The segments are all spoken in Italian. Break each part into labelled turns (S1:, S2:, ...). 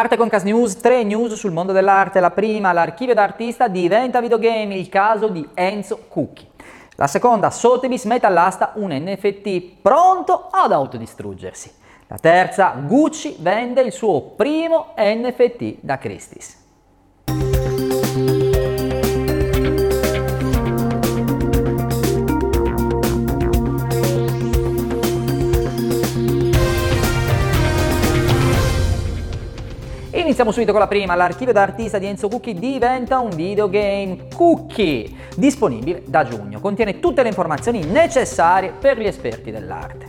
S1: Arte Concast News, tre news sul mondo dell'arte. La prima, l'archivio d'artista diventa videogame, il caso di Enzo Cucchi. La seconda, Sotheby's mette all'asta un NFT pronto ad autodistruggersi. La terza, Gucci vende il suo primo NFT da Christie's. Iniziamo subito con la prima, l'archivio d'artista di Enzo Cookie diventa un videogame Cookie, disponibile da giugno, contiene tutte le informazioni necessarie per gli esperti dell'arte.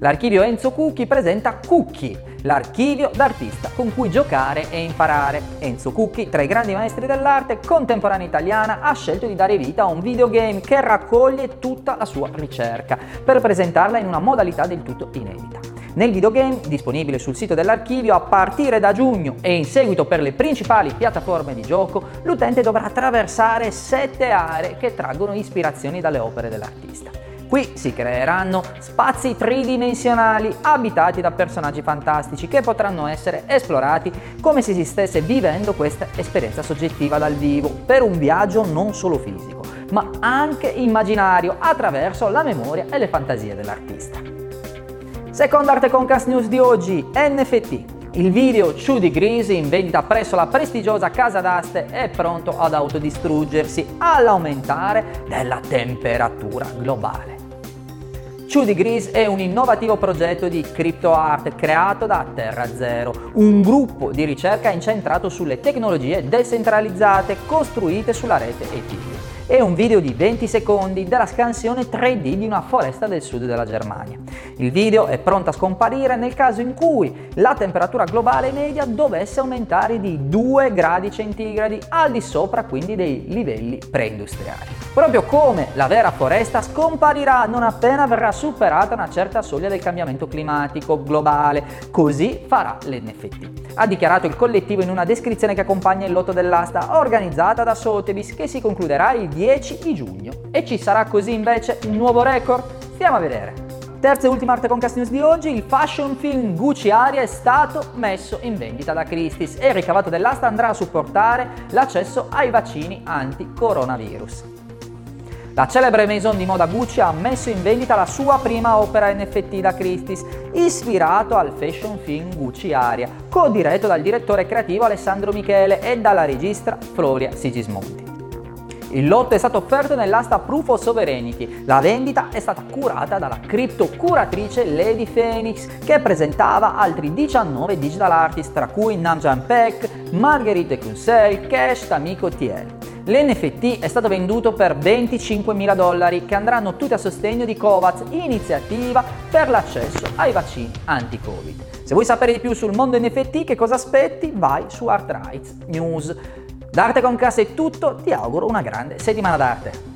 S1: L'archivio Enzo Cookie presenta Cookie, l'archivio d'artista con cui giocare e imparare. Enzo Cookie, tra i grandi maestri dell'arte contemporanea italiana, ha scelto di dare vita a un videogame che raccoglie tutta la sua ricerca per presentarla in una modalità del tutto inedita. Nel videogame, disponibile sul sito dell'archivio a partire da giugno e in seguito per le principali piattaforme di gioco, l'utente dovrà attraversare sette aree che traggono ispirazioni dalle opere dell'artista. Qui si creeranno spazi tridimensionali abitati da personaggi fantastici che potranno essere esplorati come se si stesse vivendo questa esperienza soggettiva dal vivo per un viaggio non solo fisico, ma anche immaginario attraverso la memoria e le fantasie dell'artista. Seconda Arte Concast News di oggi, NFT. Il video 2 Degrees in vendita presso la prestigiosa casa d'aste è pronto ad autodistruggersi all'aumentare della temperatura globale. 2 Degrees è un innovativo progetto di crypto art creato da Terra Zero, un gruppo di ricerca incentrato sulle tecnologie decentralizzate costruite sulla rete Ethereum e un video di 20 secondi della scansione 3D di una foresta del sud della Germania. Il video è pronto a scomparire nel caso in cui la temperatura globale media dovesse aumentare di 2 gradi centigradi al di sopra quindi dei livelli preindustriali. Proprio come la vera foresta scomparirà non appena verrà superata una certa soglia del cambiamento climatico globale, così farà l'NFT. Ha dichiarato il collettivo in una descrizione che accompagna il lotto dell'asta organizzata da Sotheby's che si concluderà il 10 di giugno. E ci sarà così invece un nuovo record? Stiamo a vedere. Terza e ultima arte concast news di oggi, il fashion film Gucci Aria è stato messo in vendita da Christie's e il ricavato dell'asta andrà a supportare l'accesso ai vaccini anti-coronavirus. La celebre maison di moda Gucci ha messo in vendita la sua prima opera NFT da Christie's, ispirato al fashion film Gucci Aria, co-diretto dal direttore creativo Alessandro Michele e dalla regista Floria Sigismondi. Il lotto è stato offerto nell'asta Proof of Sovereignty. La vendita è stata curata dalla criptocuratrice Lady Phoenix che presentava altri 19 digital artist tra cui Namjan Peck, Marguerite Kunsel, Cash, Tamiko TL. L'NFT è stato venduto per 25.000 dollari che andranno tutti a sostegno di Covax, iniziativa per l'accesso ai vaccini anti-Covid. Se vuoi sapere di più sul mondo NFT, che cosa aspetti? Vai su Art Rights News. D'arte con classe è tutto, ti auguro una grande settimana d'arte.